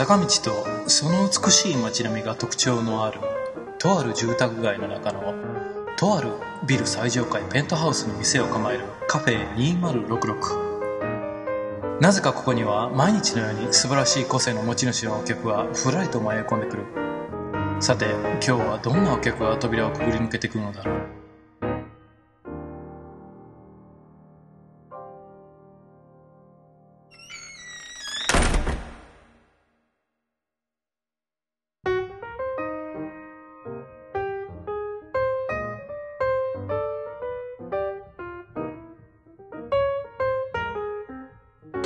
坂道とその美しい街並みが特徴のあるとある住宅街の中のとあるビル最上階ペントハウスの店を構えるカフェ2066なぜかここには毎日のように素晴らしい個性の持ち主のお客がふらりと迷い込んでくる。さて今日はどんなお客が扉をくぐり抜けてくるのだろう。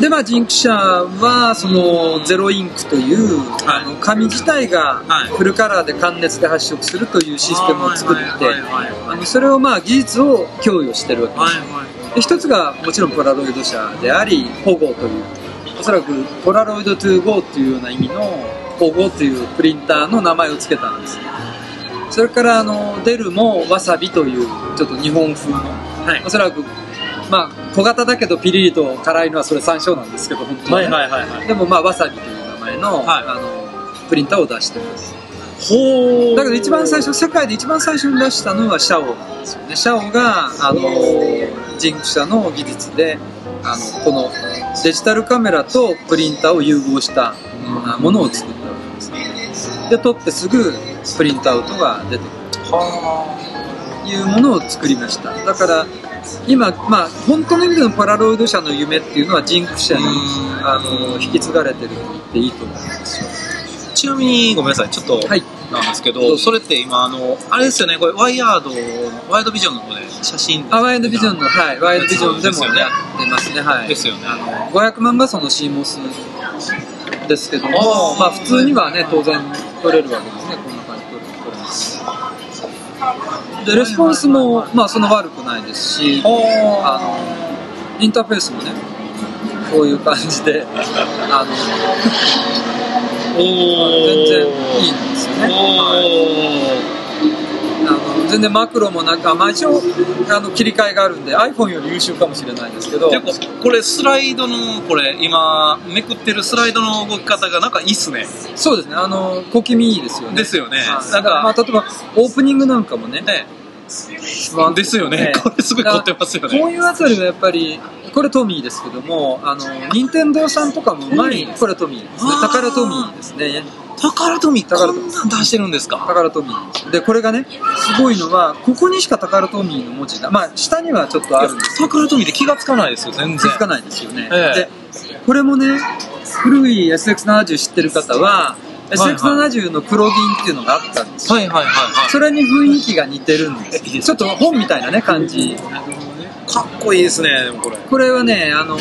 で、まあ、ジンク社は、その、ゼロインクという、はい。あの紙自体がはい。フルカラーで感熱で発色するというシステムを作って、あのそれをまあ、技術を供与してるわけです。はいはいで一つがもちろんポラロイド社であり、ポゴという、おそらくポラロイド 2GO というような意味のポゴというプリンターの名前を付けたんです。それからあのデルもわさびというちょっと日本風の、はい。おそらくまあ小型だけどピリリと辛いのはそれ山椒なんですけど本当はね、はいはいはいはい。でもまあわさびという名前の,、はい。あのプリンターを出してます。ほー。だけど一番最初世界で一番最初に出したのはシャオなんですよね。シャオがあのジンク社の技術であのこのデジタルカメラとプリンターを融合したあものを作ったわけです。で撮ってすぐプリントアウトが出てくる。というものを作りました。だから今、まあ、本当の意味でのパラロイド社の夢っていうのはジンク社にあの引き継がれてると言っていいと思うんですよ。ちなみにごめんなさいちょっとはい。なんですけど、どうぞ。それって今あのあれですよねこれワイヤードワイヤードビジョンの方で写真あワイヤードビジョンの、はい、ワイヤードビジョンでもやってますね、はい。ですよね。あの500万画素の CMOS ですけども、あー。まあ普通にはね、当然撮れるわけですで、レスポンスも、まあそんな悪くないですし、あの、インターフェースもね、こういう感じで、あの、全然いいんですよね。全然マクロもなんか、まあ一応、あの、切り替えがあるんで、iPhone より優秀かもしれないですけど、結構これスライドのこれ今めくってるスライドの動き方がなんかいいっすね。そうですね、あの、小気味いいですよね。ですよね。はい。なんかまあ、例えば、オープニングなんかもね、ねまあですよね。ねこれすごい凝ってますよこうねいうあたりはやっぱり、これトミーですけども、あの、任天堂さんとかもうまい、これトミーですね。宝トミーですね。宝富こ宝富んなん出してるんですか？宝トミーでこれがね、すごいのは、ここにしか宝トミーの文字が、まあ、下にはちょっとあるんです宝富って気がつかないですよ全然。気づかないですよね。ええ。で、これもね、古い SX70 知ってる方は、SX70 の黒銀っていうのがあったんですよ。はいはいはいはい。それに雰囲気が似てるんです。ちょっと本みたいなね感じ。かっこいいですねでもこれ。これはねあの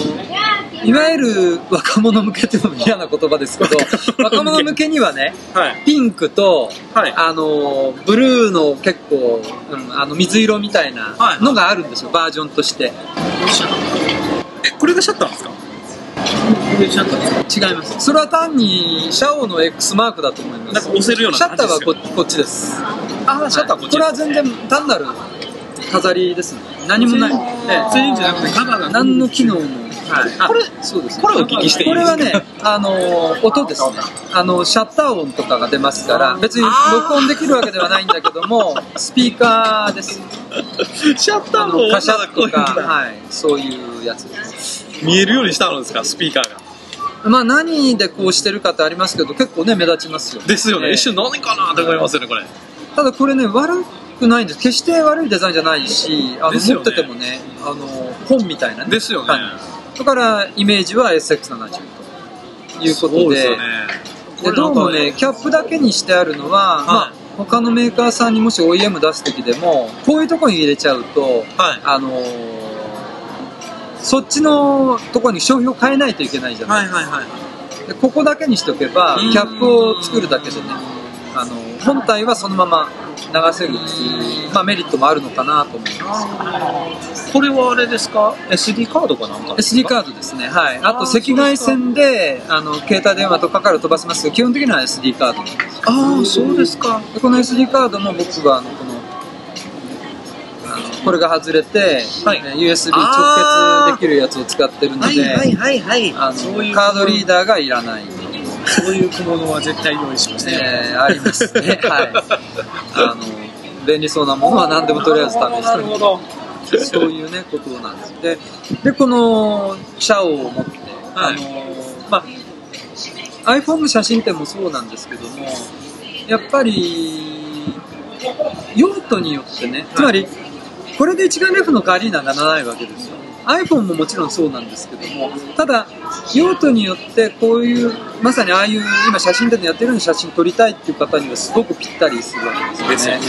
いわゆる若者向けっていうのも嫌な言葉ですけど若者向け。にはねはい。ピンクとはい。あのブルーの結構、うん、あの水色みたいなはいのがあるんですよバージョンとして。えこれがシャッターなんですか？違います。それは単にシャオの X マークだと思います。なんか押せるようなシャッターはこっちです。ああシャッターこっちこれは全然単なる飾りですね。何もない、ええ全員じゃなくてカバーが何の機能も、はい、あこれそうですこれお聞きしていいこれはねあの音ですあのシャッター音とかが出ますから別に録音できるわけではないんだけどもスピーカーです。シャッタあーののカシャかッとか、はい、そういうやつです。見えるようにしたのですか？スピーカーが。まあ何でこうしてるかってありますけど結構ね目立ちますよ。ねですよね、ええ。一瞬何かなと思いますよねこれ。ただこれね悪くないんです。決して悪いデザインじゃないしあの、ね。持っててもねあの本みたいなね。ですよね、はいだからイメージは SX70 ということで。でね。でどうもねキャップだけにしてあるのは、まあ、他のメーカーさんにもし OEM 出す時でもこういうとこに入れちゃうとはい。あのーそっちのとこに商品を変えないといけないじゃない。はいはいはい。でここだけにしておけばうん。キャップを作るだけでねあの本体はそのまま流せるっていう、まあ、メリットもあるのかなと思います。これはあれですか？SD カードかなんか SD カードですね。はい。あと赤外線であの携帯電話とかから飛ばせますけど基本的には SD カードああそうですか。でこの SD カードも僕はあのこのあのこれが外れて、はい。えー USB 直結できるやつを使ってるので、はいはいはいあのカードリーダーがいらないそういう小物は絶対用意しましたよ、えーありますね。はい。あの便利そうなものは何でもとりあえず試してなるほど。そういうね、ことなんです。で、でこのシャオを持って、はい。あの、まあ、iPhone の写真展もそうなんですけども、やっぱり、用途によってね、つまり、これで一眼レフの代わりにはならないわけですよ。iPhone ももちろんそうなんですけども、ただ、用途によってこういう、まさにああいう今写真展でやってるような写真撮りたいっていう方にはすごくぴったりするわけですよね。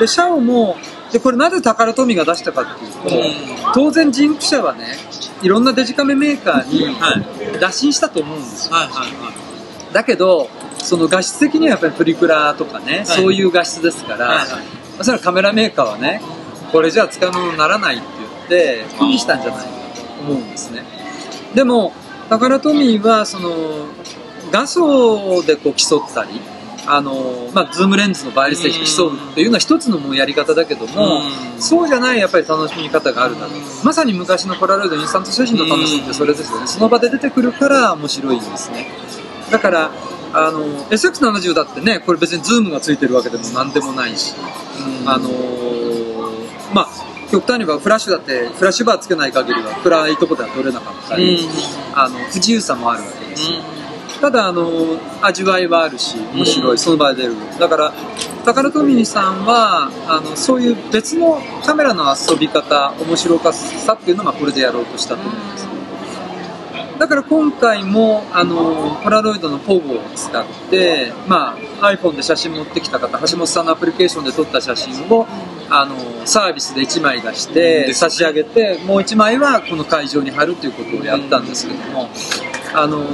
で、シャオも、で、これなぜタカラトミが出したかっていうと、当然ジンク社はね、いろんなデジカメメーカーにはい。打診したと思うんですよ。はいはいはい。だけど、その画質的にはやっぱりプリクラとかね、そういう画質ですから、はいはい。そしたらカメラメーカーはね、これじゃあ使うものにならないって言って、拒否したんじゃないかと思うんですね。でも、タカラトミーは、その、画素でこう競ったり、あの、まあ、ズームレンズの倍率で競うっていうのは一つのもうやり方だけども、うんそうじゃないやっぱり楽しみ方があるんだと。まさに昔のポラロイドインスタント写真の楽しみってそれですよね。その場で出てくるから面白いんですね。だから、あの、SX70 だってね、これ別にズームがついてるわけでも何でもないし、あのーまあ、極端に言えばフラッシュだって、フラッシュバーつけない限りは暗いとこでは撮れなかったり、あの、不自由さもあるわけですよ。ただ、あの、味わいはあるし、面白い、その場で出る。だから、タカラトミーさんは、あの、そういう別のカメラの遊び方、面白かさっていうのがこれでやろうとしたと思うんですよ。だから今回も、あの、ポラロイドのポゴを使って、まあ、iPhone で写真持ってきた方、橋本さんのアプリケーションで撮った写真を、あの、サービスで1枚出して、差し上げて、もう1枚はこの会場に貼るということをやったんですけども、あの、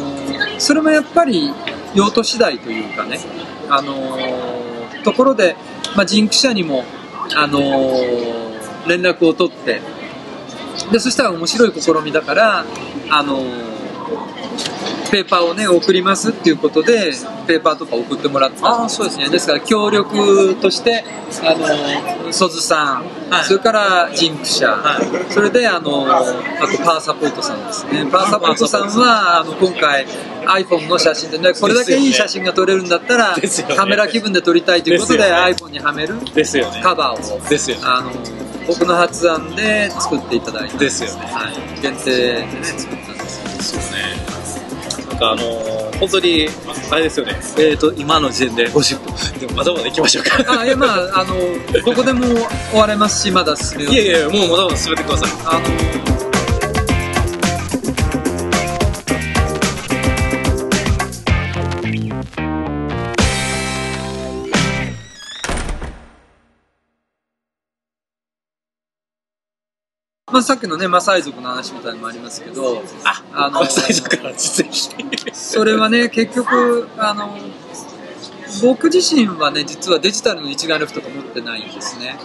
それもやっぱり用途次第というかね、あの、ところで、まあ、ジンク社にも、あの、連絡を取って、で、そしたら面白い試みだから、あのペーパーをね、送りますっていうことで、ペーパーとか送ってもらった。んですそうですね。ですから、協力として、あのソズさん、はい。それからジンク社、はそれで、あのあとパワーサポートさんですね。パワーサポートさんは、あの、今回、iPhone の写真でね、これだけいい写真が撮れるんだったら、ね。カメラ気分で撮りたいということで、でね。iPhone にはめるですよね。カバーを、ですよね。あの僕の発案で作っていただいたんですよね。はい、限定でね作ったんですですよねなんかあのー本当にあれですよね。えっ、と今の時点で50分 でもまだまだ行きましょうか。あいやまああのどこでも終われますしまだ進めよういやいやもうまだまだ進めてください。あのまあ、さっきのね、マサイ族の話みたいなのもありますけど、ああの最初から実績それはね、結局、あの、僕自身はね、実はデジタルの一眼レフとか持ってないんですね。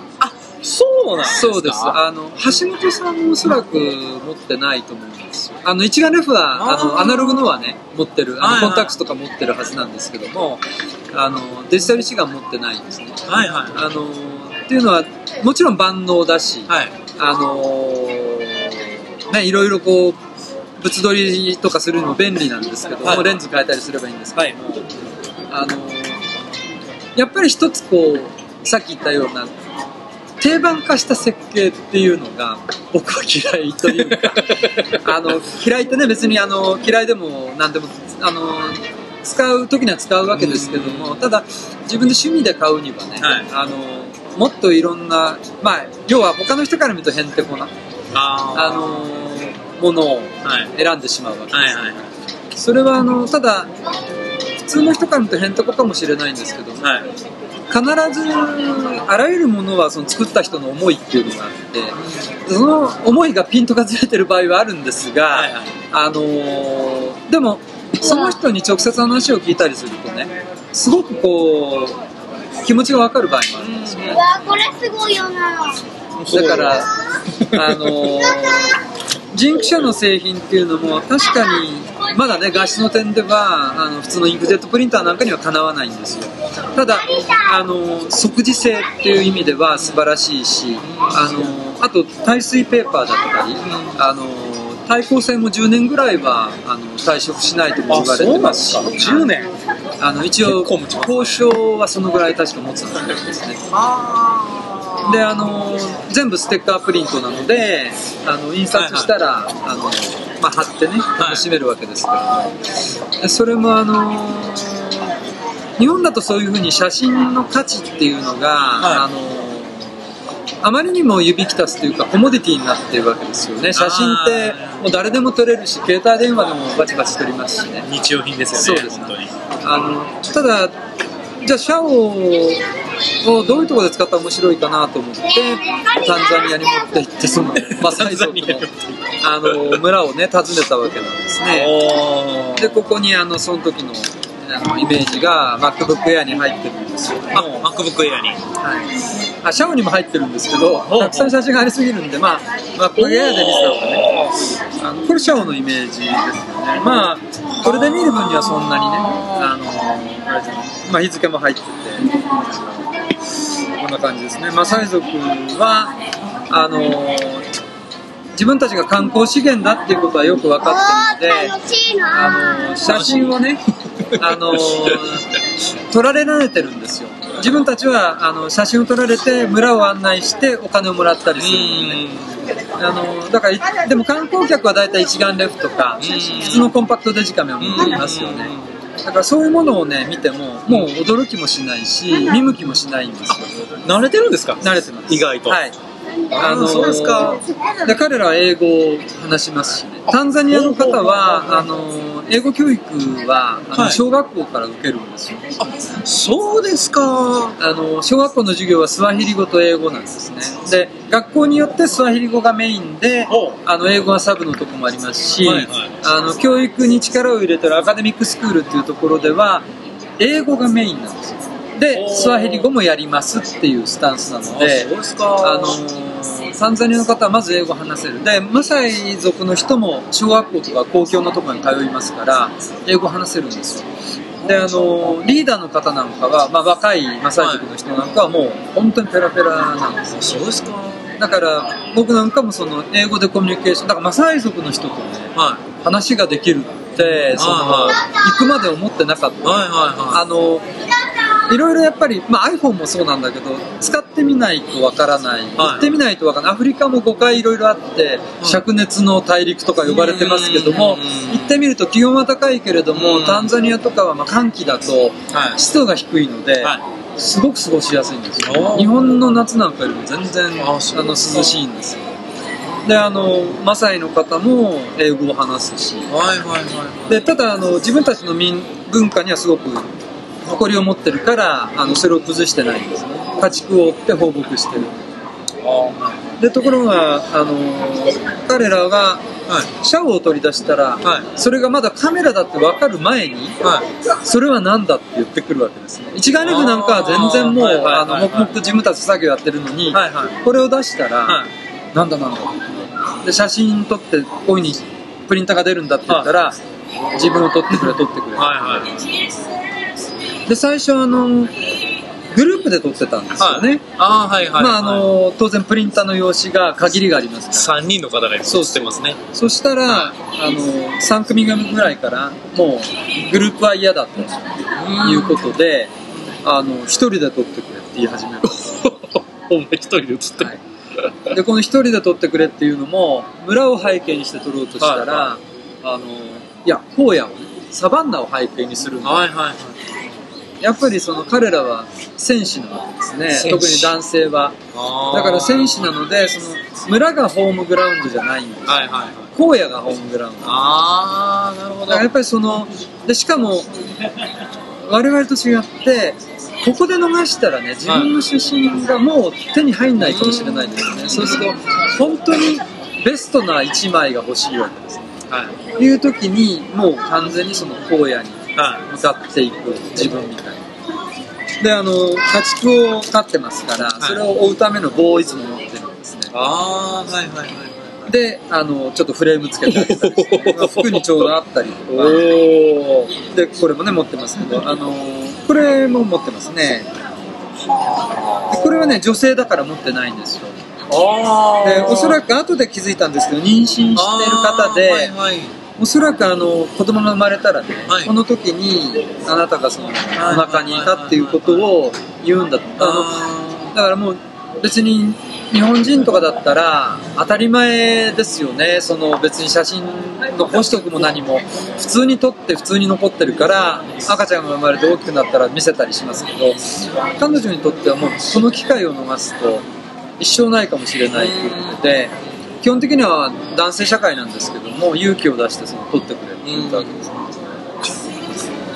そうなんですか？そうです。あの、橋本さんもおそらく持ってないと思うんですよ。あの、一眼レフは、あの、アナログのはね、持ってる、あの、コンタクトとか持ってるはずなんですけども、あの、デジタル一眼持ってないんですね。はいはいあの、っていうのは、もちろん万能だし、はいあのね、いろいろこう、物撮りとかするのも便利なんですけども、はい。レンズ変えたりすればいいんですけどはい。あのやっぱり一つこうさっき言ったような定番化した設計っていうのが僕は嫌いというか あの嫌いってね別にあの嫌いでも何でもあの使う時には使うわけですけどもただ自分で趣味で買うにはね、はい。あのもっといろんなまあ要は他の人から見るとへんてこなああのものを選んでしまうわけです、はいはいそれはあのただ普通の人から見るとへんてこかもしれないんですけどもはい。必ずあらゆるものはその作った人の思いっていうのがあってその思いがピントがずれてる場合はあるんですが、はいはい。あのーでもその人に直接話を聞いたりするとねすごくこう気持ちが分かる場合もあるんですよね。うわこれすごいよなだからあのージンク社の製品っていうのも確かにまだね画質の点ではあの普通のインクジェットプリンターなんかにはかなわないんですよ。ただあの即時性っていう意味では素晴らしいしあのあと耐水ペーパーだったりあの対抗戦も10年ぐらいはあの退職しないとも言われてますし。あそうなんですか。10年。あの一応交渉はそのぐらい確か持つんですねであの全部ステッカープリントなのであの印刷したら、あのまあ、貼ってね楽しめるわけですけども、でそれもあの日本だとそういうふうに写真の価値っていうのが、あのあまりにも指きたすというかコモディティになってるわけですよね。写真ってもう誰でも撮れるし携帯電話でもバチバチ撮りますしね。日用品ですよねそうです本当に。あのただじゃあシャオをどういうところで使ったら面白いかなと思ってタンザニアに持って行ってその マサイ族のあの村をね訪ねたわけなんですね。でここにあのその時のあのイメージが MacBook Air に入ってるんですよ。あ MacBook Air に。はい、あシャオにも入ってるんですけどたくさん写真がありすぎるんでまあ MacBook Air で見せた方がね。あのこれシャオのイメージですよね。まあこれで見る分にはそんなにねあのあれじゃない。まあ日付も入ってて。こんな感じですね。マサイ族はあの自分たちが観光資源だっていうことはよく分かってるのであなの写真をね あの撮られられてるんですよ。自分たちはあの写真を撮られて村を案内してお金をもらったりするのでね。あのだからでも観光客は大体一眼レフとか普通のコンパクトデジカメを持っていますよね。だからそういうものをね見てももう驚きもしないし見向きもしないんですよ。慣れてるんですか？慣れてます。意外と。はい。あーそうですか。で彼らは英語を話しますしね。タンザニアの方はあの英語教育はあのはい。小学校から受けるんですよ、そうですか。あの小学校の授業はスワヒリ語と英語なんですね。で学校によってスワヒリ語がメインでおあの英語がサブのとこもありますし、はいはい。あの教育に力を入れてるアカデミックスクールっていうところでは英語がメインなんですよでスワヒリ語もやりますっていうスタンスなのであのタンザニアの方はまず英語話せる。でマサイ族の人も小学校とか公共のところに通いますから英語話せるんですよ。であのリーダーの方なんかは、まあ、若いマサイ族の人なんかはもう本当にペラペラなんですよ。そうですか。だから僕なんかもその英語でコミュニケーションだからマサイ族の人とねは話ができるってそのはい行くまで思ってなかった。いはいはい。はあのいろいろやっぱり、まあ、iPhone もそうなんだけど使ってみないとわからない、行ってみないとわからない。アフリカも5回いろいろあって、灼熱の大陸とか呼ばれてますけどもうん行ってみると気温は高いけれども、うん。タンザニアとかはまあ寒気だと湿度が低いので、はすごく過ごしやすいんですよ。日本の夏なんかよりも全然あの涼しいんですよ。であのマサイの方も英語を話すし。はいはいはい。でただあの自分たちの民文化にはすごく誇りを持ってるからあのそれを崩してないんですね。家畜を追って放牧してる。でところがあの彼らがはい。シャオを取り出したら、はい。それがまだカメラだって分かる前にはい。それは何だって言ってくるわけですね。一眼レフなんかは全然もう黙々と自分たち作業やってるのに、はいはい。これを出したら、はい。なんだなんだで写真撮ってこういうふうにプリンターが出るんだって言ったら、自分を撮ってくれ撮ってくれ、はいはいで最初あのグループで撮ってたんですよね、ああはいはいまああの当然プリンターの用紙が限りがあります。から3人の方がそうしてますね。そしたら、あの3組ぐらいからもうグループは嫌だということであの一人で撮ってくれって言い始める お前一人で写って。はい。でこの一人で撮ってくれっていうのも村を背景にして撮ろうとしたら、はあのいや荒野をねサバンナを背景にするの。はいはいやっぱりその彼らは戦士なわけですね。特に男性は。だから戦士なのでその村がホームグラウンドじゃないんです。はいはいはい。荒野がホームグラウンド。ああなるほど。だからやっぱりそのでしかも我々と違ってここで逃したらね自分の写真がもう手に入んないかもしれないんですよね、そうすると本当にベストな1枚が欲しいわけです。ねはい。いう時にもう完全にその荒野にはい向かっていく自分みたいな。であの家畜を飼ってますからい。それを追うための棒をいつも持ってるんですね。ああはいはいはいはいであのちょっとフレームつけたりして、ま あ服にちょうどあったりとか。おおでこれもね持ってますけどあのこれも持ってますね。でこれはね女性だから持ってないんですよ。あでおそらく後で気づいたんですけど妊娠している方で、はいはい、おそらくあの子供が生まれたらね、はい。この時にあなたがそのお腹にいたっていうことを言うんだと。あのだからもう別に日本人とかだったら当たり前ですよね。その別に写真残しとくも何も。普通に撮って普通に残ってるから赤ちゃんが生まれて大きくなったら見せたりしますけど彼女にとってはもうその機会を逃すと一生ないかもしれないということで基本的には男性社会なんですけども勇気を出してその撮ってくれって言ったわけですね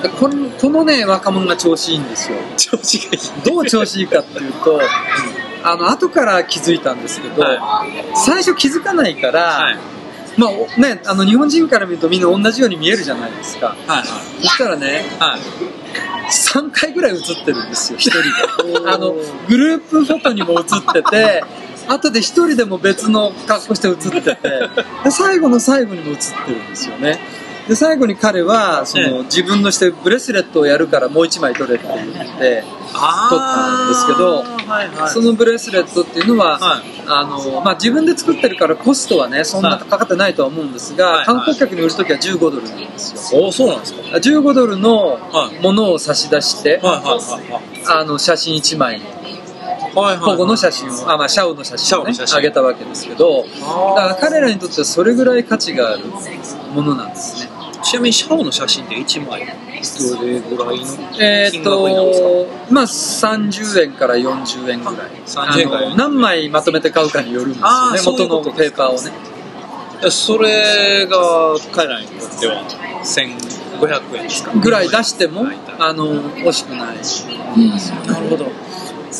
でこのこのね若者が調子いいんですよ調子がいい。どう調子いいかっていうと、あの後から気づいたんですけど、は最初気づかないから、はい。まあおね、あの日本人から見るとみんな同じように見えるじゃないですかはい。そしたらねはい。3回ぐらい写ってるんですよ1人であのグループフォトにも写ってて後で1人でも別の格好して写っててで最後の最後にも写ってるんですよね。で最後に彼はそえの自分のしてブレスレットをやるからもう1枚取れって言ってあ撮ったんですけどはいはい。そのブレスレットっていうのは、はい。あのまあ、自分で作ってるからコストはねそんなかかってないとは思うんですが、はいはい。観光客に売るときは15ドルなんですよ。おそうなんですか？15ドルのはい。ものを差し出して、あの写真1枚。保護の写真を、あまあ、シャオの写真を、ね、あげたわけですけどだから彼らにとってはそれぐらい価値があるものなんですね。ちなみにシャオの写真って1枚どれぐらいのえーっとまあ30円から40円ぐらい。30円から40円。あの何枚まとめて買うかによるんですよね元のペーパーをね。それが彼らにとっては1500円ですか？ぐらい出してもあの惜しくない、なるほど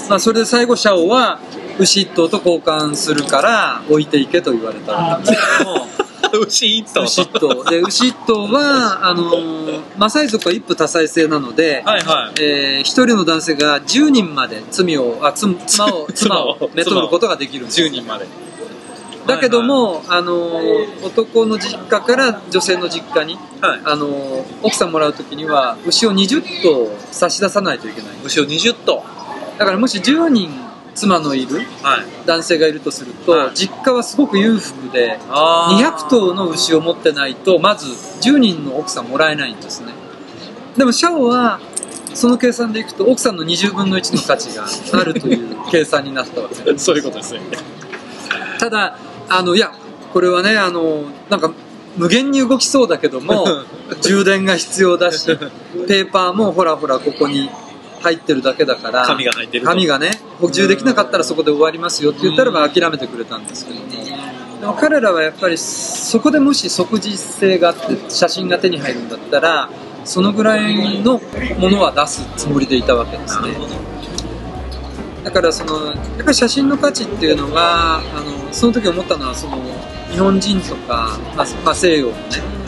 まあ、それで最後シャオは牛一頭と交換するから置いていけと言われたわけ。ですけど。も 牛一頭。牛一頭。で牛一頭はあのマサイ族は一夫多妻制なので、はいはい。えー一人の男性が10人まで罪をあつ妻を 妻をめとることができるんです。10人まで。だけども、あの男の実家から女性の実家に、はい。あの奥さんもらう時には牛を20頭差し出さないといけない。牛を20頭だからもし10人妻のいるはい。男性がいるとすると、はい。実家はすごく裕福であ200頭の牛を持ってないとまず10人の奥さんもらえないんですね。でもシャオはその計算でいくと奥さんの20分の1の価値があるという計算になったわけ。で すそういうことですね。ただあのいやこれはねあのなんか無限に動きそうだけども 充電が必要だしペーパーもほらほらここに入ってるだけだから紙が入ってると。紙がね補充できなかったらそこで終わりますよって言ったらば諦めてくれたんですけども。でも彼らはやっぱりそこでもし即時性があって写真が手に入るんだったらそのぐらいのものは出すつもりでいたわけですね。だからそのやっぱり写真の価値っていうのがあのその時思ったのはその日本人とか、まあまあ、西洋のね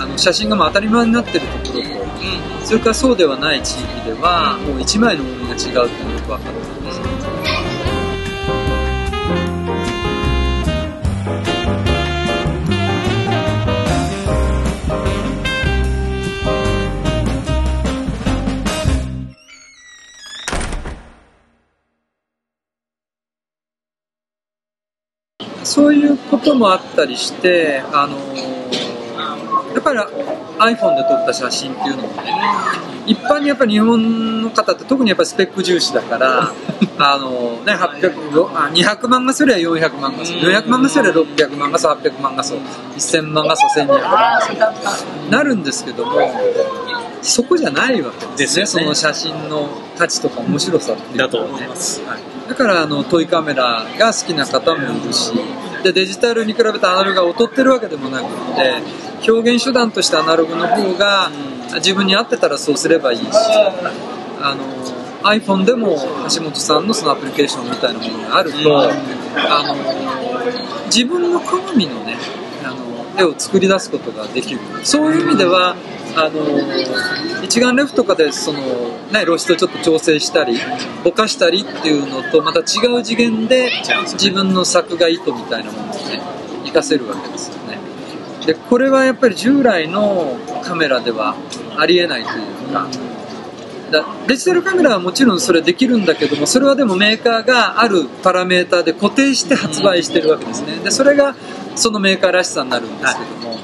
あの写真がまあ当たり前になってるところとそれからそうではない地域ではもう一枚の重みが違うっていうのがよく分かったんですもあったりして、あのーやっぱり iPhone で撮った写真っていうのもね、一般にやっぱり日本の方って特にやっぱりスペック重視だから、あのね、800あ200万画素よりは400万画素、400万画素よりは600万画素、800万画素、1000万画素、1200万画素。なるんですけども、そこじゃないわけですね、ですよね。その写真の価値とか面白さっていうのはね。だと思います。はい。だからあのトイカメラが好きな方もいるしでデジタルに比べてアナログが劣ってるわけでもなくて表現手段としてアナログの方が自分に合ってたらそうすればいいしあの iPhone でも橋本さんのそのアプリケーションみたいなものがあると、あの自分の好みのねあの絵を作り出すことができる。そういう意味ではあの一眼レフとかでその、ね、露出をちょっと調整したりぼかしたりっていうのとまた違う次元で自分の作画意図みたいなものをね活かせるわけですよね。でこれはやっぱり従来のカメラではありえないというかだデジタルカメラはもちろんそれできるんだけどもそれはでもメーカーがあるパラメーターで固定して発売してるわけですね。でそれがそのメーカーらしさになるんですけども、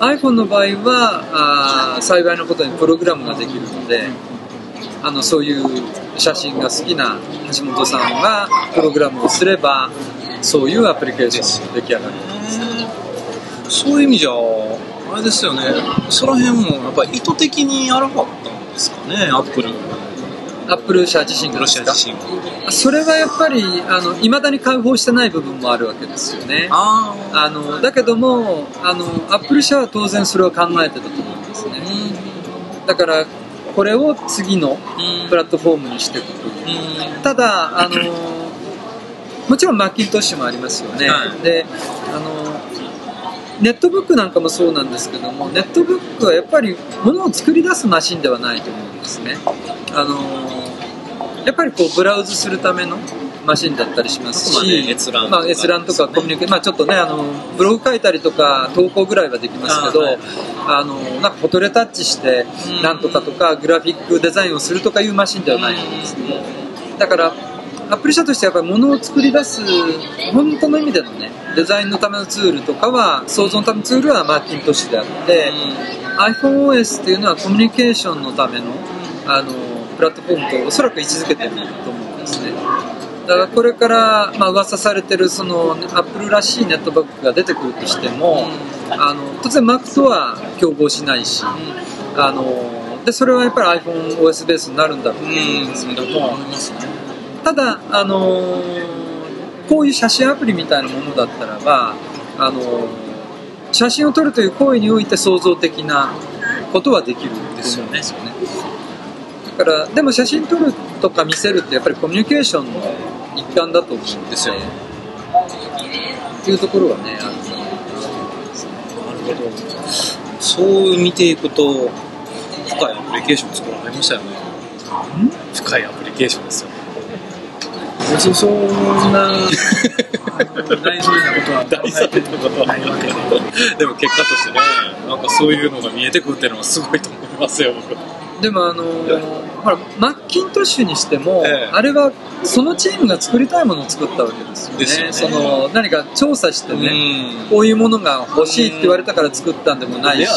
iPhone の場合はあ幸いなことにプログラムができるのであのそういう写真が好きな橋本さんがプログラムをすればそういうアプリケーションが出来上がるそういう意味じゃあれですよね。その辺もやっぱり意図的にやらかったんですかねアップル。アップル社自身がロですか？それはやっぱりあの未だに開放してない部分もあるわけですよね。ああのだけどもあのアップル社は当然それを考えてたと思うんですね。だからこれを次のうん。プラットフォームにしていくと。いううん。ただあのもちろんマッキントッシュもありますよね、はい。であのネットブックなんかもそうなんですけどもネットブックはやっぱり物を作り出すマシンではないと思うんですね。あのやっぱりこうブラウズするためのマシンだったりしますし、閲覧とかまあ、閲覧とかコミュニケーション、まあ、ちょっとねあのブログ書いたりとか投稿ぐらいはできますけどあはいあのなんかフォトレタッチしてうん。なんとかとかグラフィックデザインをするとかいうマシンではないんですね。だからアップル社としてはやっぱり物を作り出す本当の意味でのねデザインのためのツールとかは創造のためのツールはマッキントッシュであって、iPhoneOS っていうのはコミュニケーションのためのあのプラットフォームとおそらく位置づけてると思うんですね。だからこれから、まあ噂されてるそのアップルらしいネットバッグが出てくるとしても、あの当然 Mac とは競合しないし、あのでそれはやっぱり iPhoneOS ベースになるんだろうと思うんですけども、思いますねただ、あのーこういう写真アプリみたいなものだったらば、あのー写真を撮るという行為において創造的なことはできるんですよね。だからでも写真撮るとか見せるってやっぱりコミュニケーションの一環だと思うんですよね。っていうところがねあるかななるほど。そう見ていくと深いアプリケーション作られましたよね。深いアプリケーションですよそそんな大それなことは 大それなことはないわけで。でも結果としてねなんかそういうのが見えてくるっていうのはすごいと思いますよ僕。でもあのーほらマッキントッシュにしても、ええ。あれはそのチームが作りたいものを作ったわけですよね。ね。その何か調査してね、うん。こういうものが欲しいって言われたから作ったんでもないし、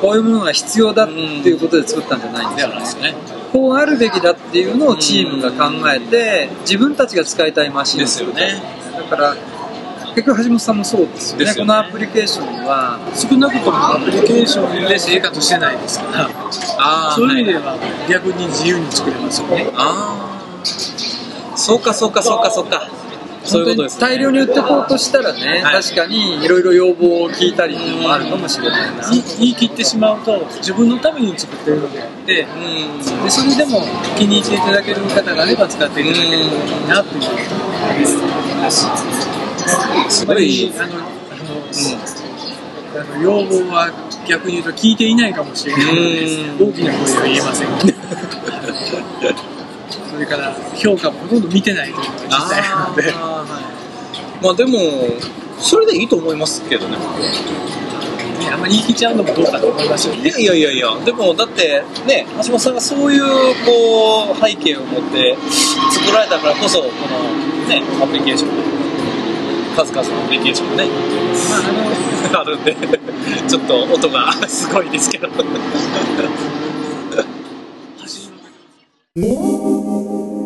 こういうものが必要だっていうことで作ったんじゃないんですよねこうあるべきだっていうのをチームが考えて自分たちが使いたいマシンをですよね。だから結局橋本さんもそうですよね。ですよね。このアプリケーションは少なくともアプリケーションで生活してないですから。ああそういう意味では逆に自由に作れますよね。ああそうかそうかそうかそうかそういうことです、ね、大量に売ってこうとしたらね、はい。確かにいろいろ要望を聞いたりっていうのもあるかもしれないな、言い言い切ってしまうと自分のために作ってるのであってうん。でそれでも気に入っていただける方があれば使っていただけるといいなっていうす。ごいあのあの、あの要望は逆に言うと聞いていないかもしれないです。うん。大きな声では言えません評価もほとんど見てないというのが実態なので。はい。まあでもそれでいいと思いますけどね。ねあんまり言い切っちゃうのもどうかと思いますよね。いやいやいやいやでもだってね橋本さんがそういうこう背景を持って作られたからこそこのねアプリケーション数々のアプリケーションがねまああの あるんでちょっと音がすごいですけど。ないですけどね。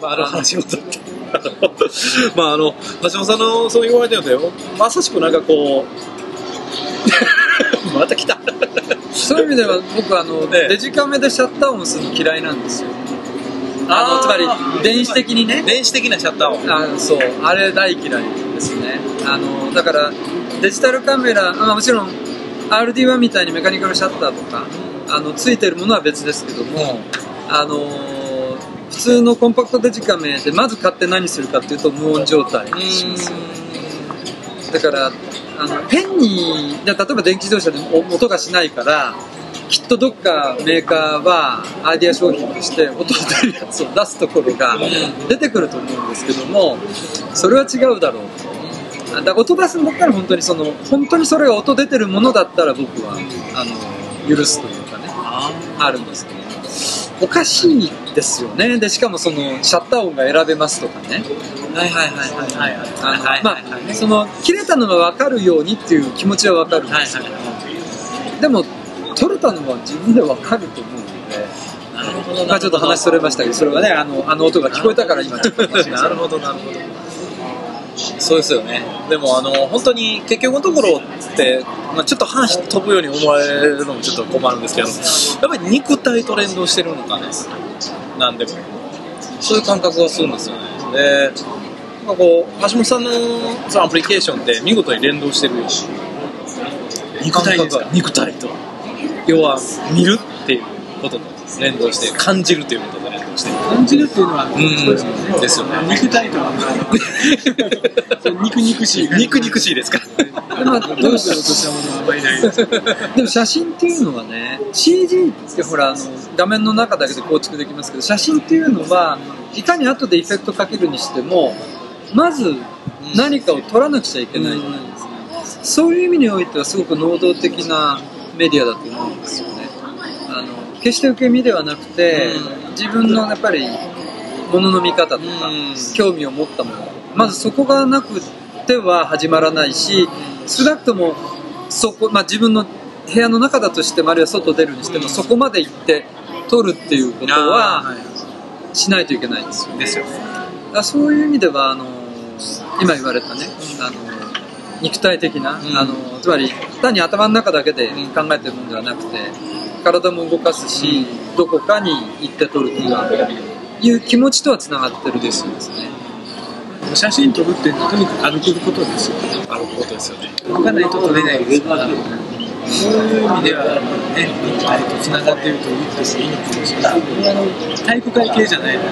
まあ、あの、橋本っ まあ、あの、橋本さんのそう言われてるので、まさしくなんかこう、また来た。そういう意味では僕あの、ええデジカメでシャッター音するの嫌いなんですよ。あのつまり電子的にね。電子的なシャッター音。あそう。あれ大嫌いですね。あのだからデジタルカメラ、まあ、もちろん RD1 みたいにメカニカルシャッターとかあのついてるものは別ですけども、あの普通のコンパクトデジカメでまず買って何するかっていうと無音状態にしますだからあの変にで例えば電気自動車でも音がしないからきっとどっかメーカーはアイデア商品として音が出るやつを出すところが出てくると思うんですけどもそれは違うだろうと。だ音出すんだったら本当にその本当にそれが音出てるものだったら僕はあの許すというかねあるんですけどおかしいですよね。でしかもそのシャッター音が選べますとかね。はいはいはいはいはいはいはいまあその切れたのが分かるようにっていう気持ちは分かるんはいですよ、はいでも取れたのは自分で分かると思うのでなるほどまあちょっと話それましたけどそれはねあのあの音が聞こえたから今ちょっと話しましなるほどなるほどそうですよね。でもあの本当に結局のところって、まあ、ちょっと話飛ぶように思われるのもちょっと困るんですけどやっぱり肉体と連動してるのかね。なんでも。そういう感覚がするんですよね。でなんかこう橋本さんのそのアプリケーションって見事に連動してる。肉体が肉体と。要は見るっていうことと連動して感じるということと連動してる感じるっていうのは、うですよね。ですよね。肉体とは、肉肉しい。肉肉しいですか。でまあどうしようとしたものはあんまりない。です。でも写真っていうのはね CG ってほらあの画面の中だけで構築できますけど写真っていうのはいかに後でエフェクトかけるにしてもまず何かを撮らなくちゃいけないじゃないですか、そういう意味においてはすごく能動的なメディアだと思うんですよね決して受け身ではなくて、自分のやっぱりものの見方とか、興味を持ったもの。まずそこがなくては始まらないし少なくともそこ、まあ、自分の部屋の中だとしてもあるいは外出るにしても、そこまで行って撮るっていうことはしないといけないんですよ。ですよ。ねそういう意味ではあの今言われたねあの肉体的な、ん。あのつまり単に頭の中だけで考えてるものではなくて体も動かすし、どこかに行って撮るとかいう気持ちとはつながってるですよね写真撮るってとにかく歩くことですよ。あることですよね動かないと撮れないですから、そういう意味では、ね、肉体とつながっていると言っていいのかもしれない。体育会系じゃないの。も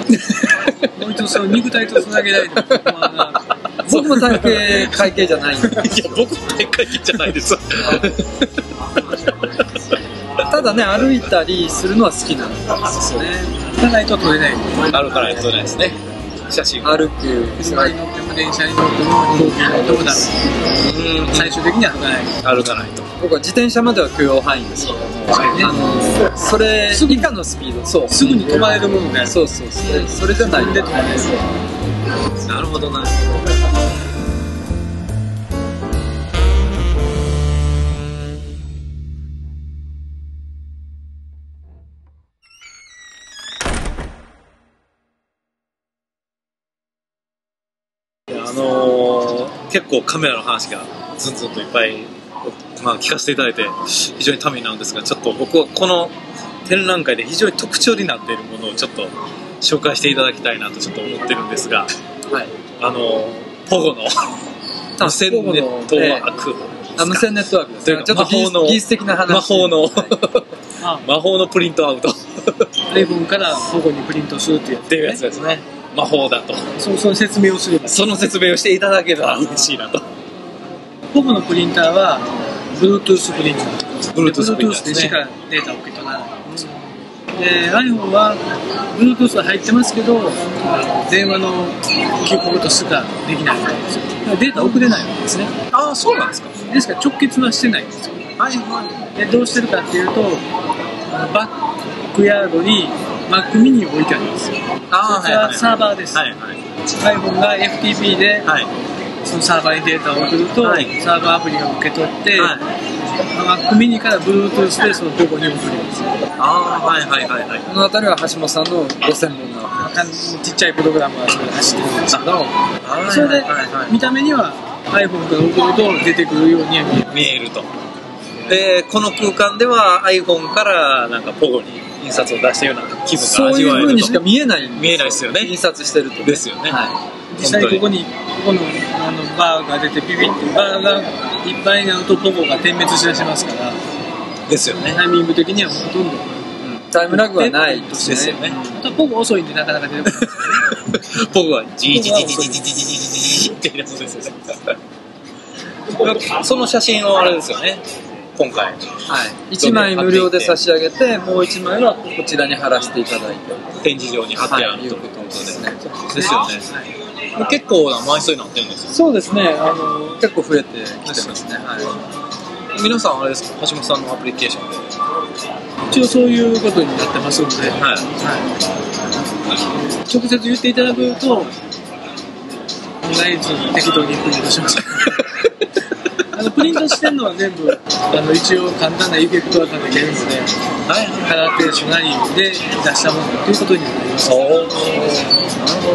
う一度その肉体とつなげないと、まあ僕も体型会計じゃないんでいや僕大会じゃないです ただね歩いたりするのは好きなんですよね歩かないと撮れない。あるからやっとないですね写真歩く車に乗っても電車に乗っても飛行機に乗っても。最終的には歩かない。歩かないと僕は自転車までは許容範囲ですけどもあのそれ以下のスピードそうすぐに止まれるものである。そうそうそれじゃないで止まれる。なるほどない結構カメラの話がずんずんといっぱい、まあ、聞かせていただいて非常にためになるんですがちょっと僕はこの展覧会で非常に特徴になっているものをちょっと紹介していただきたいなとちょっと思ってるんですがはい。あのポゴの無線ネットワークあ無線ネットワークですちょっと技術魔法の技術的な話。魔法のはい。あ 魔法のプリントアウト。っ iPhone から保護にプリントするっていうやつていうやつですね魔法だと。そうその説明をすれば。その説明をしていただけたら嬉しいなと。保護のプリンターは Bluetooth プリンター。Bluetooth プリンター Bluetooth でしかデータを受け取らないんですよ。で iPhone は Bluetooth は入ってますけど電話の聞くことしかできないわけですデータ送れないわけですね。ああそうなんですか。ですから直結はしてないんですよ。はいはい。でどうしてるかっていうとバックヤードに Mac mini を置いてあるんです。よあそれはサーバーです、はいはい。iPhone が FTP ではい。そのサーバーにデータを送ると、はい。サーバーアプリが受け取って、はい。Mac mini から Bluetooth でそのどこに送ります。ああはいはいはいはい。この辺りは橋本さんのご専門なちっちゃいプログラムがそれで走ってるんですけどはいそれで見た目には iPhone から送ると出てくるようには見える見えるとでこの空間では iPhone からなんかポゴに印刷を出したような気分がそういう味わえると。風にしか見えない見えないですよね。印刷してるとねですよね。は実際ここにここのあのバーが出てピピってバーがいっぱいになるとポコが点滅しだしますから。ですよね。タイミング的にはほとんど。いタイムラグはないでですすよね。あとはポコ遅いんでなかなか出てこない。ポゴはジージジジジジジジジジジってやつですよねその写真をあれですよね今回。はい、1枚無料で差し上げてもう1枚はこちらに貼らせていただいて。展示場に貼ってあはい。いうこるということとですでね。ですよね。結構な枚数になってるんですよ。そうですね。あの結構増えてきてますね。はい。皆さんあれですか？橋本さんのアプリケーションで。一応そういうことになってますので、はい。直接言っていただくと、ないつ適当にプリントします。あのプリントしてるのは全部あの一応簡単なエフェクトは立ててるので、はいカラーテーショナリーで出したものということになります。なるほど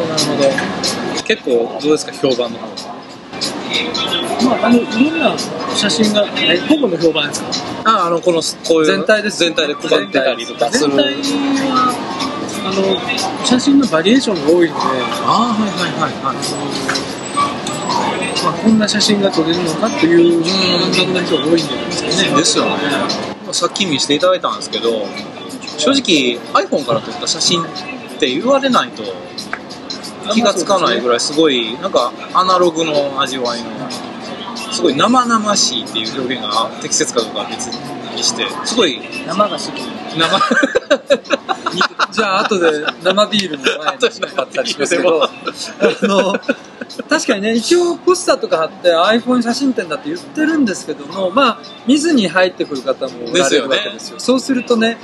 なるほど。結構どうですか評判の方まあ、あのいろんな写真が、えほぼの評判ですか？ああのこのこういう全体です全体で配ってたりとか。する全体はあの写真のバリエーションが多いので、ああはいはいはいはいまあ、こんな写真が撮れるのかっていう感覚な人が多いんじゃないですかね。ですよねさっき見せていただいたんですけど正直 iPhone から撮った写真って言われないと気がつかないぐらいすごいなんかアナログの味わいのすごい生々しいっていう表現が適切かどうかは別にして。すごい。生が好き。生。じゃあ後で生ビールの前に買ったりしますけど。あの確かにね一応ポスターとか貼って iPhone 写真展だって言ってるんですけどもまあ見ずに入ってくる方もおられるわけですよ。そうするとね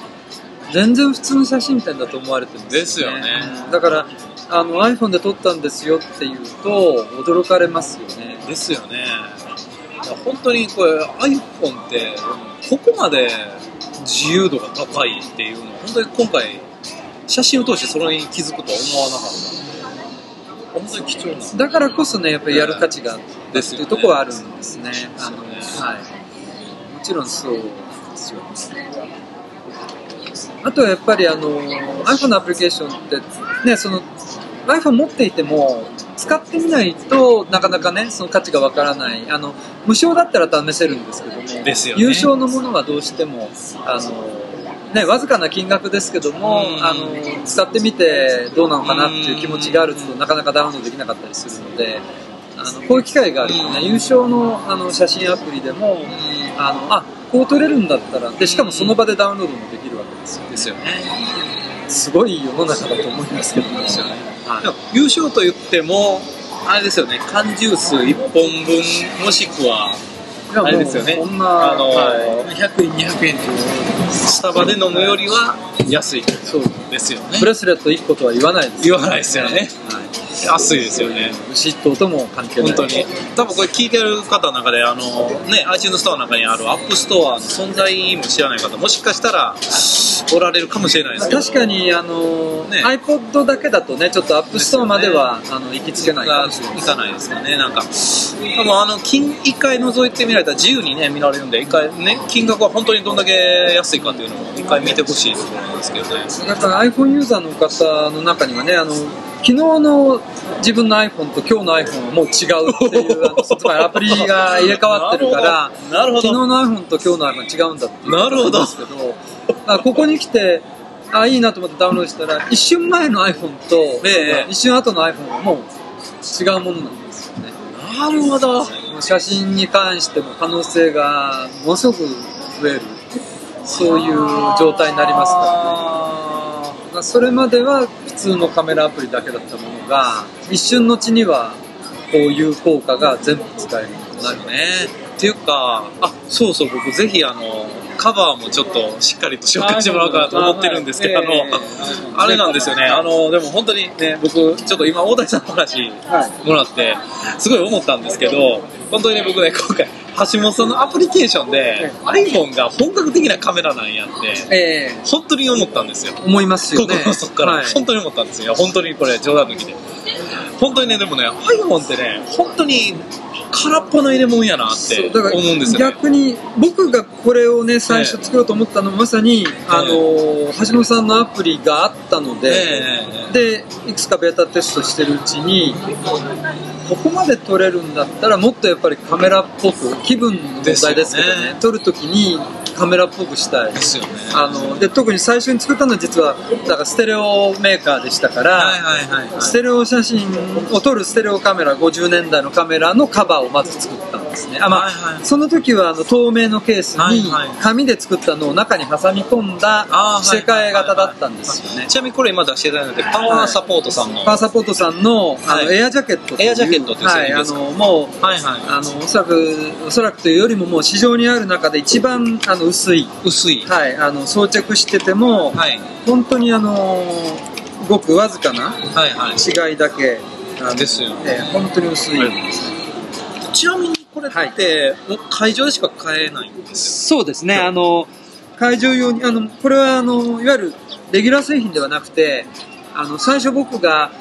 全然普通の写真展だと思われてるんですよね。ですよね。だからあの iPhone で撮ったんですよっていうと驚かれますよね。ですよね本当にこれ iPhone ってここまで自由度が高いっていうのは本当に今回写真を通してそれに気づくとは思わなかった。本当に貴重な。だからこそねやっぱりやる価値があすっていうところはあるんですね。あのはい。もちろんそうですよあとはやっぱりあの iPhone のアプリケーションってねその iPhone 持っていても使ってみないとなかなかねその価値がわからない。あの無償だったら試せるんですけどもですよね。有償のものはどうしてもあのね、わずかな金額ですけども、うん。あの使ってみてどうなのかなっていう気持ちがあるとなかなかダウンロードできなかったりするのであのこういう機会があるとね、優勝のあの写真アプリでも、あのあこう撮れるんだったらでしかもその場でダウンロードもできるわけですよ。ですよねすごい世の中だと思いますけどね。はい。有償と言ってもあれですよね。缶ジュース1本分もしくはあれですよね。そんな、あのはい。100円、200円っていうスタバで飲むよりは安い。そう。ですよね。ブレスレット1個とは言わないです言わないですよね。はい。安いですよね。嫉妬とも関係ない。本当に。多分これ聞いてる方の中であのね iTunes ストアの中にある App Store の存在も知らない方もしかしたらおられるかもしれないですけど。確かにあの、ね。iPod だけだとねちょっと App Store までは、あの行きつけないかもしれない。いかないですかねなんか。多分あの金一回覗いてみられたら自由にね見られるんで一回ね金額は本当にどんだけ安いかっていうのを一回見てほしいところなんですけどね。だから iPhone ユーザーの方の中にはねあの昨日の自分の iPhone と今日の iPhone はもう違うっていうあのつまりアプリが入れ替わってるから昨日の iPhone と今日の iPhone は違うんだっていう。なるほど。んですけどあここに来てあいいなと思ってダウンロードしたら一瞬前の iPhone と、ええ一瞬後の iPhone はもう違うものなんですよね。なるほど。写真に関しても可能性がものすごく増えるそういう状態になりますからねまあそれまでは普通のカメラアプリだけだったものが一瞬のうちにはこういう効果が全部使えるようになるね。っていうかあそうそう僕ぜひあのカバーもちょっとしっかりと紹介してもらおうかなと思ってるんですけどあの、あれなんですよね。あのでも本当にね僕ちょっと今大谷さんの話もらってすごい思ったんですけど本当にね僕ね今回橋本さんのアプリケーションで iPhone が本格的なカメラなんやってええ。本当に思ったんですよ。思いますよね。心の底から、はい。本当に思ったんですよ。本当にこれ冗談抜きで。本当にねでもね iPhone ってね本当に空っぽな入れ物やなって思うんですよね。逆に僕がこれをね最初作ろうと思ったのはまさに、あの橋本さんのアプリがあったので、ええ。でいくつかベータテストしてるうちにここまで撮れるんだったらもっとやっぱりカメラっぽく気分の問題ですけどね。ね。撮るときにカメラっぽくしたい。ですよね。あので特に最初に作ったのは実はだからステレオメーカーでしたから、はいはいはいはい。ステレオ写真を撮るステレオカメラ50年代のカメラのカバーをまず作ったんでですね。あ、まあはいはい。その時はあの透明のケースにはいはい。紙で作ったのを中に挟み込んだ着せ替え型だったんですよね。ちなみにこれ今出していただいてパワーサポートさんの、パワーサポートさんのあの、はい。エアジャケットエアジャケットっていう製はい、あ品ですか？のもうはいはい。あのおそらくおそらくというよりももう市場にある中で一番あの薄い、薄い。はい、あの装着してても、はい。本当にあのごくわずかなはいはい。違いだけあのですよね。ええ本当に薄い、ちなみにこれって、もう会場でしか買えないんですそうですね。あの会場用にあのこれはあのいわゆるレギュラー製品ではなくてあの最初僕が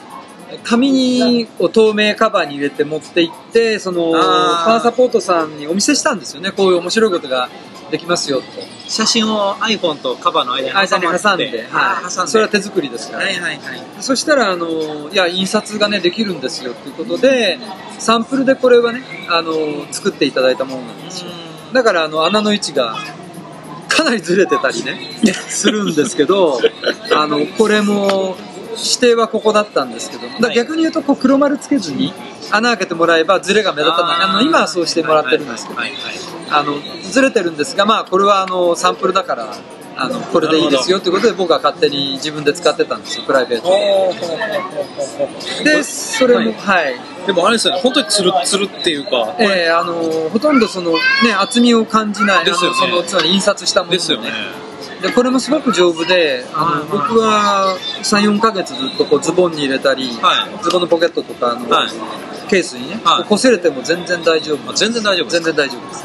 紙にを透明カバーに入れて持って行ってそのパワーサポートさんにお見せしたんですよね。こういう面白いことができますよと。よ写真を iPhone とカバーの間に間に挟んでで、はい、挟んで。それは手作りですから、はいはいはい。そしたらあのいや印刷がねできるんですよということでサンプルでこれはねあの作っていただいたものなんですよ。だからあの穴の位置がかなりずれてたりね するんですけどあのこれも指定はここだったんですけど逆に言うとこう黒丸つけずに穴開けてもらえばずれが目立たない。あの今はそうしてもらってるんですけどあのずれてるんですがまあこれはあのサンプルだからあのこれでいいですよということで僕は勝手に自分で使ってたんですよプライベートで。でそれもはい。でもあれですよね本当につるつるっていうかえーあのほとんどその、ね、厚みを感じない、あですよね。のそのつまり印刷したものですよねでこれもすごく丈夫であの、僕は34ヶ月ずっとこうズボンに入れたり、はい。ズボンのポケットとかあの、はい。ケースにね、はい。こう擦れても全然大丈夫。あ全然大丈夫全然大丈夫です。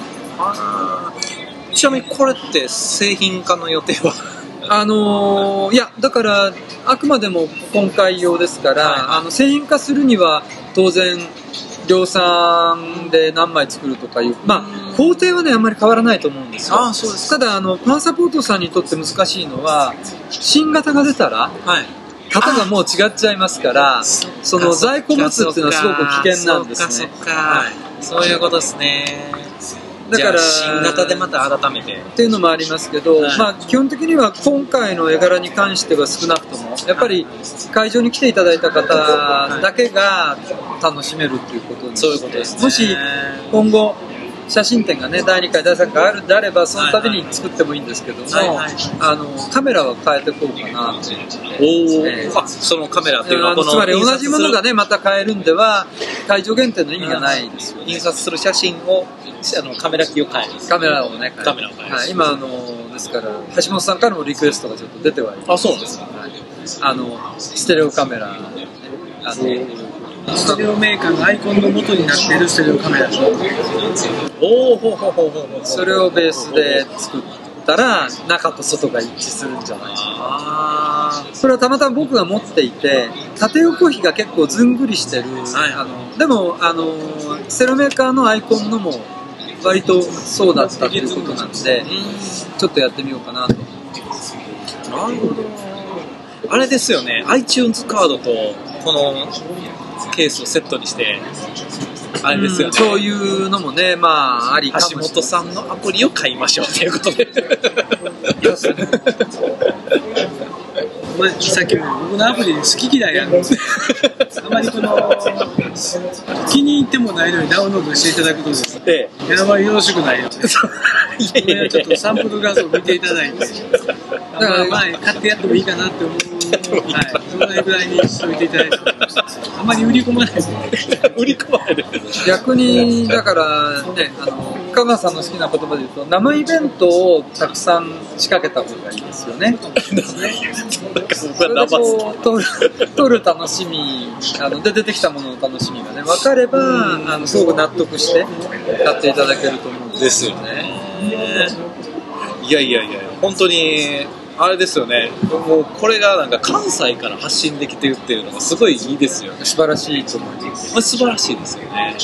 ちなみにこれって製品化の予定は？あのーいやだからあくまでも今回用ですから、はい。あの製品化するには当然量産で何枚作るとかいうまあ工程はねあんまり変わらないと思うんですよ。あそうですただあのパワーサポートさんにとって難しいのは新型が出たらはい。型がもう違っちゃいますからその在庫持つっていうのはすごく危険なんですね。そういうことですね。だから新型でまた改めて。っていうのもありますけど、はい。まあ、基本的には今回の絵柄に関しては少なくともやっぱり会場に来ていただいた方だけが楽しめるっていうことにそういうことですね。もし今後写真展がね第2回第3回あるんであればその度に作ってもいいんですけども、あのカメラは変えていこうかなと。おお、ええあそのカメラっていうのはつまり同じものがねねまた変えるんでは会場限定の意味がないですよね印刷する写真をあのカメラ機を変える。カメラをねカメラを変える。はい、今あのですから橋本さんからもリクエストがちょっと出てはいるあそうですか。はい。あのステレオカメラ、あのスオメーカーのアイコンの元になっているステレオカメラ。おおほうほうほうほそれをベースで作ったら中と外が一致するんじゃない？かあそれはたまたま僕が持っていて縦横比が結構ずんぐりしてる、はい。あのでもあのステレオメーカーのアイコンのも割とそうだったということなんでちょっとやってみようかなと。なるほど。あれですよね。iTunes カードとこのケースをセットにしてあれですよね、うんそういうのもねまあありかもし橋れない。本さんのアプリを買いましょうということでまあ、さっきも僕のアプリで好き嫌いあるん。ですよあまりこの気に入ってもないのにダウンロードしていただくとですねであまりよろしくないのでいやちょっとサンプル画像を見ていただいて。まあまあ買ってやってもいいかなって思う。はい、そのぐらいにしといていただいて。あんまり売り込まないで売り込まれる。逆にだからねあの香川さんの好きな言葉で言うと生イベントをたくさん仕掛けた方がいいですよね それでこう 撮る楽しみあので出てきたものの楽しみがね分かればあのすごく納得して買っていただけると思うんでですすよね。いやいやいや本当にあれですよね。もうこれがなんか関西から発信できてるっていうのがすごいいいですよね。素晴らしいと思います。素晴らしいですよね。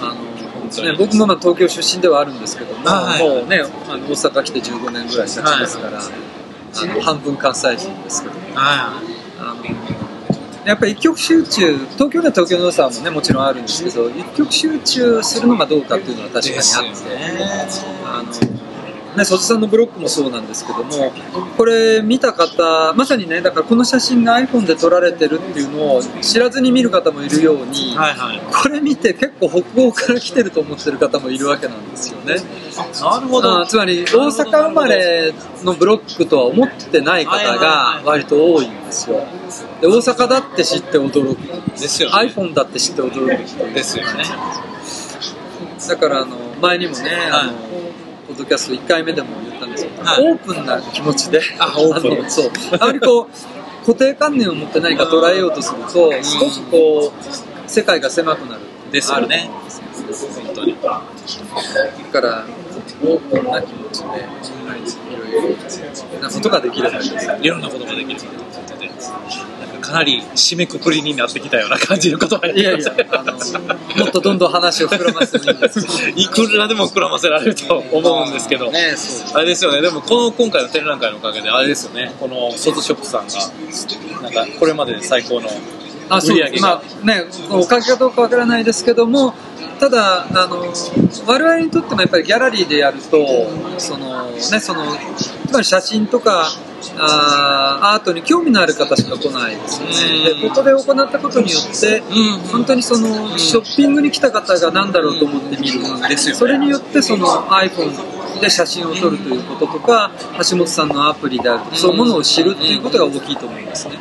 あのね、僕もまあ東京出身ではあるんですけども、あはい。もうねあの大阪来て15年ぐらい経ちますから、あの半分関西人ですけど。はあのやっぱり一極集中東京では東京の良さもねもちろんあるんですけど一極集中するのがどうかっていうのは確かにあって、あのね、曽地さんのブロックもそうなんですけども、これ見た方、まさにね、だからこの写真が iPhone で撮られてるっていうのを知らずに見る方もいるように、はいはい。これ見て結構北欧から来てると思ってる方もいるわけなんですよね。なるほど。あつまり大阪生まれのブロックとは思ってない方が割と多いんですよ。で大阪だって知って驚く。ですよね。iPhone だって知って驚く人ですよね。だからあの前にもね、あはいのポッドキャスト1回目でも言ったんですけど、はいオープンな気持ちで、あオープンのそう、あまりこう固定観念を持って何か捉えようとすると、すごくこう世界が狭くなる。ですよね。本当に。だからオープンな気持ちで、いろいろなことができればいろんなことができるということで、なんかかなり締めくくりになってきたような感じのことがいやいや、あの、もっとどんどん話を膨らませてもいくらでも膨らませられると思うんですけど、ね、そう。あれですよね、でもこの今回の展覧会のおかげで、あれですよね、このソトショップさんが、なんかこれまでで最高のあそうまあね、おかげかどうかわからないですけども、ただ、あの我々にとってもやっぱりギャラリーでやると、そのね、そのつまり写真とかあーアートに興味のある方しか来ないですよね。でここで行ったことによって、うん。本当にそのショッピングに来た方が何だろうと思って見る、ですよね。それによってその iPhone で写真を撮るということとか橋本さんのアプリであるとかそういうものを知るっていうことが大きいと思いますね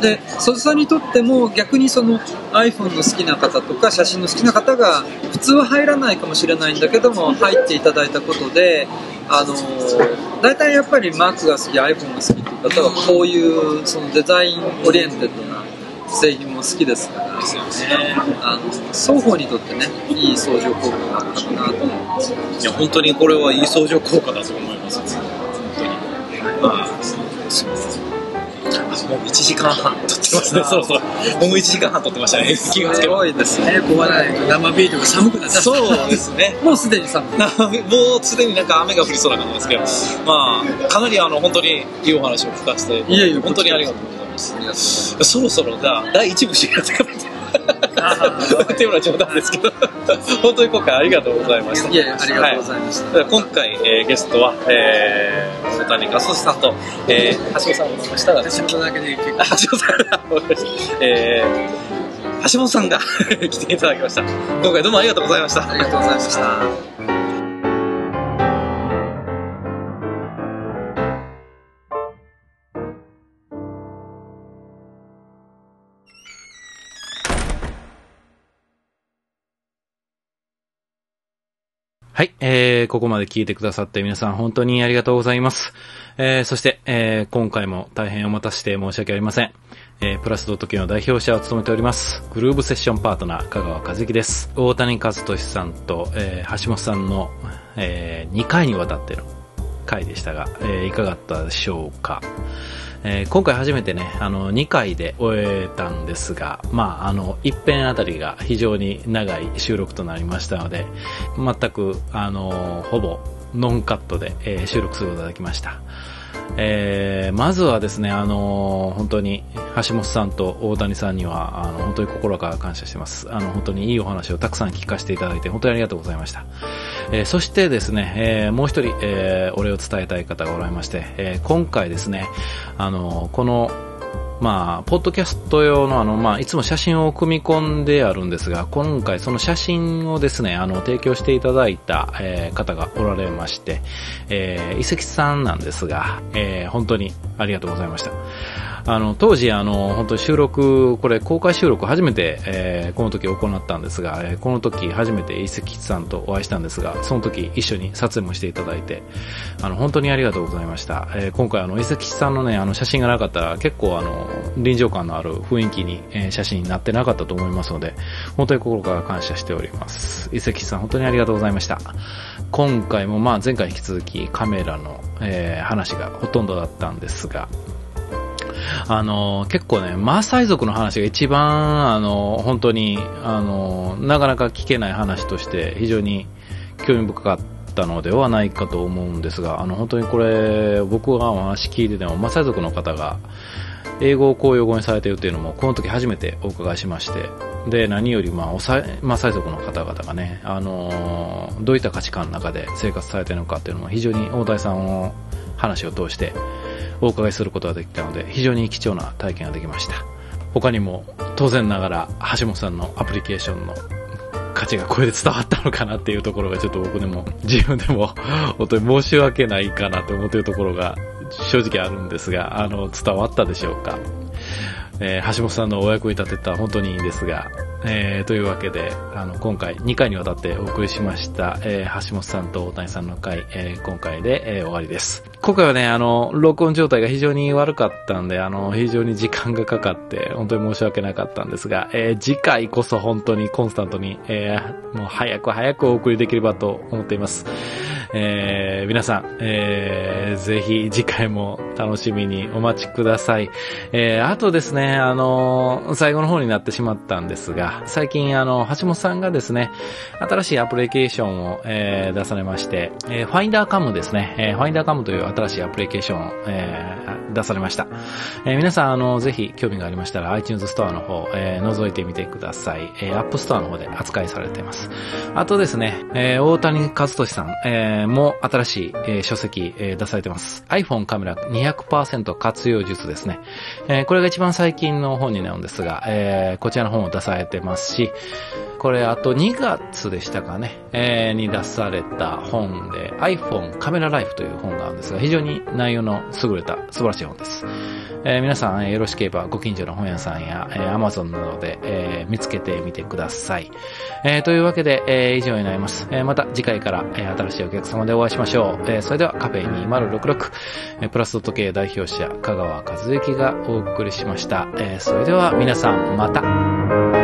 で曽根さんにとっても逆にその iPhone の好きな方とか写真の好きな方が普通は入らないかもしれないんだけども入っていただいたことであの大体やっぱり Mac が好き iPhone が好きっていう方はこういうそのデザインオリエンテッドな製品も好きですからですよね。あの双方にとってねいい相乗効果があったかなと思いますいや、本当にこれはいい相乗効果だと思います。本当に。まあ、そうもう1時間半撮ってますね、そろそろ。もう1時間半撮ってましたね、気がつけば。すごいですね早く終わらないと生ビールが寒くなっちゃった。そうですね。もうすでに寒いなもうすでになんか雨が降りそうな感じですけど、まあ、かなりあの、本当にいいお話を聞かせて、いえいえ本当にありがとうございます。そろそろじゃあ、第1部知らせてくれて。っていうのは冗談ですけど、本当に今回ありがとうございました。いやいやありがとうございました、はい今回、えーゲストは、えー、小谷和俊さんと、えー、橋本さんをお迎えしたら、仕事だけで結構あ橋本さんが、えー、橋本さんが 来ていただきました。今回どうもありがとうございました。ありがとうございましたはい、えー、ここまで聞いてくださって皆さん本当にありがとうございます。えー、そして、えー、今回も大変お待たせして申し訳ありません。えー、プラスドット系の代表者を務めております、グルーブセッションパートナー、香川和樹です。大谷和俊さんと、えー、橋本さんの、えー、2回にわたっての回でしたが、えー、いかがだったでしょうか。えー今回初めてね、あの、2回で終えたんですが、まあ、あの、1編あたりが非常に長い収録となりましたので、全く、あの、ほぼノンカットで、えー収録することができました。えーまずはですね、あの本当に橋本さんと大谷さんには、あの、本当に心から感謝してます。あの、本当にいいお話をたくさん聞かせていただいて、本当にありがとうございました。えーそしてですね、えーもう一人、えーお礼を伝えたい方がおられまして、えー今回ですね、あの、この、まあ、ポッドキャスト用のあの、まあ、いつも写真を組み込んであるんですが、今回その写真をですね、あの、提供していただいた、えー方がおられまして、えー、伊関さんなんですが、えー本当にありがとうございました。あの、当時、あの、本当収録、これ公開収録初めて、えーこの時行ったんですが、えーこの時初めて伊関さんとお会いしたんですが、その時一緒に撮影もしていただいて、あの、本当にありがとうございました。えー今回、あの、伊関さんのね、あの、写真がなかったら、結構、あの、臨場感のある雰囲気に、えー写真になってなかったと思いますので、本当に心から感謝しております。伊関さん、本当にありがとうございました。今回も、まあ、前回引き続きカメラの、えー話がほとんどだったんですが、あの、結構ね、マーサイ族の話が一番、あの、本当に、あの、なかなか聞けない話として非常に興味深かったのではないかと思うんですが、あの、本当にこれ、僕がお話聞いてても、マーサイ族の方が、英語を公用語にされているというのも、この時初めてお伺いしまして、で、何より、まあ、おさマッサイ族の方々がね、あのーどういった価値観の中で生活されてるのかっていうのも非常に大谷さんの話を通してお伺いすることができたので、非常に貴重な体験ができました。他にも、当然ながら、橋本さんのアプリケーションの価値がこれで伝わったのかなっていうところがちょっと僕でも、自分でも、本当に申し訳ないかなと思っているところが正直あるんですが、あの、伝わったでしょうか？えー橋本さんのお役に立てた本当にいいんですが、えーというわけで、あの、今回2回にわたってお送りしました、えー橋本さんと大谷さんの回、えー今回で、えー終わりです。今回はね、あの、録音状態が非常に悪かったんで、あの、非常に時間がかかって、本当に申し訳なかったんですが、えー次回こそ本当にコンスタントに、えーもう早く早くお送りできればと思っています。えー皆さん、えーぜひ次回も楽しみにお待ちください。えーあとですね、あの最後の方になってしまったんですが、最近あの、橋本さんがですね、新しいアプリケーションを、えー出されまして、えー、ファインダーカムですね、えーファインダーカムという新しいアプリケーションを、えー出されました。えー皆さん、あの、ぜひ興味がありましたら iTunes ストアの方、えー覗いてみてください。えー、App Store の方で扱いされています。あとですね、えー大谷和俊さん、えーも新しい、えー書籍、えー出されてます。iPhone カメラ200%活用術ですね。えーこれが一番最近の本になるんですが、えーこちらの本を出されてますし、これあと2月でしたかね、えーに出された本で iPhone カメラライフという本があるんですが、非常に内容の優れた素晴らしい本です。えー皆さん、えーよろしければご近所の本屋さんや、えー Amazon などで、えー見つけてみてください。えーというわけで、えー以上になります。えーまた次回から、えー新しいお客様でお会いしましょう。えーそれではカフェ2066、えプラスドット系代表者、香川和之がお送りしました。えーそれでは皆さん、また。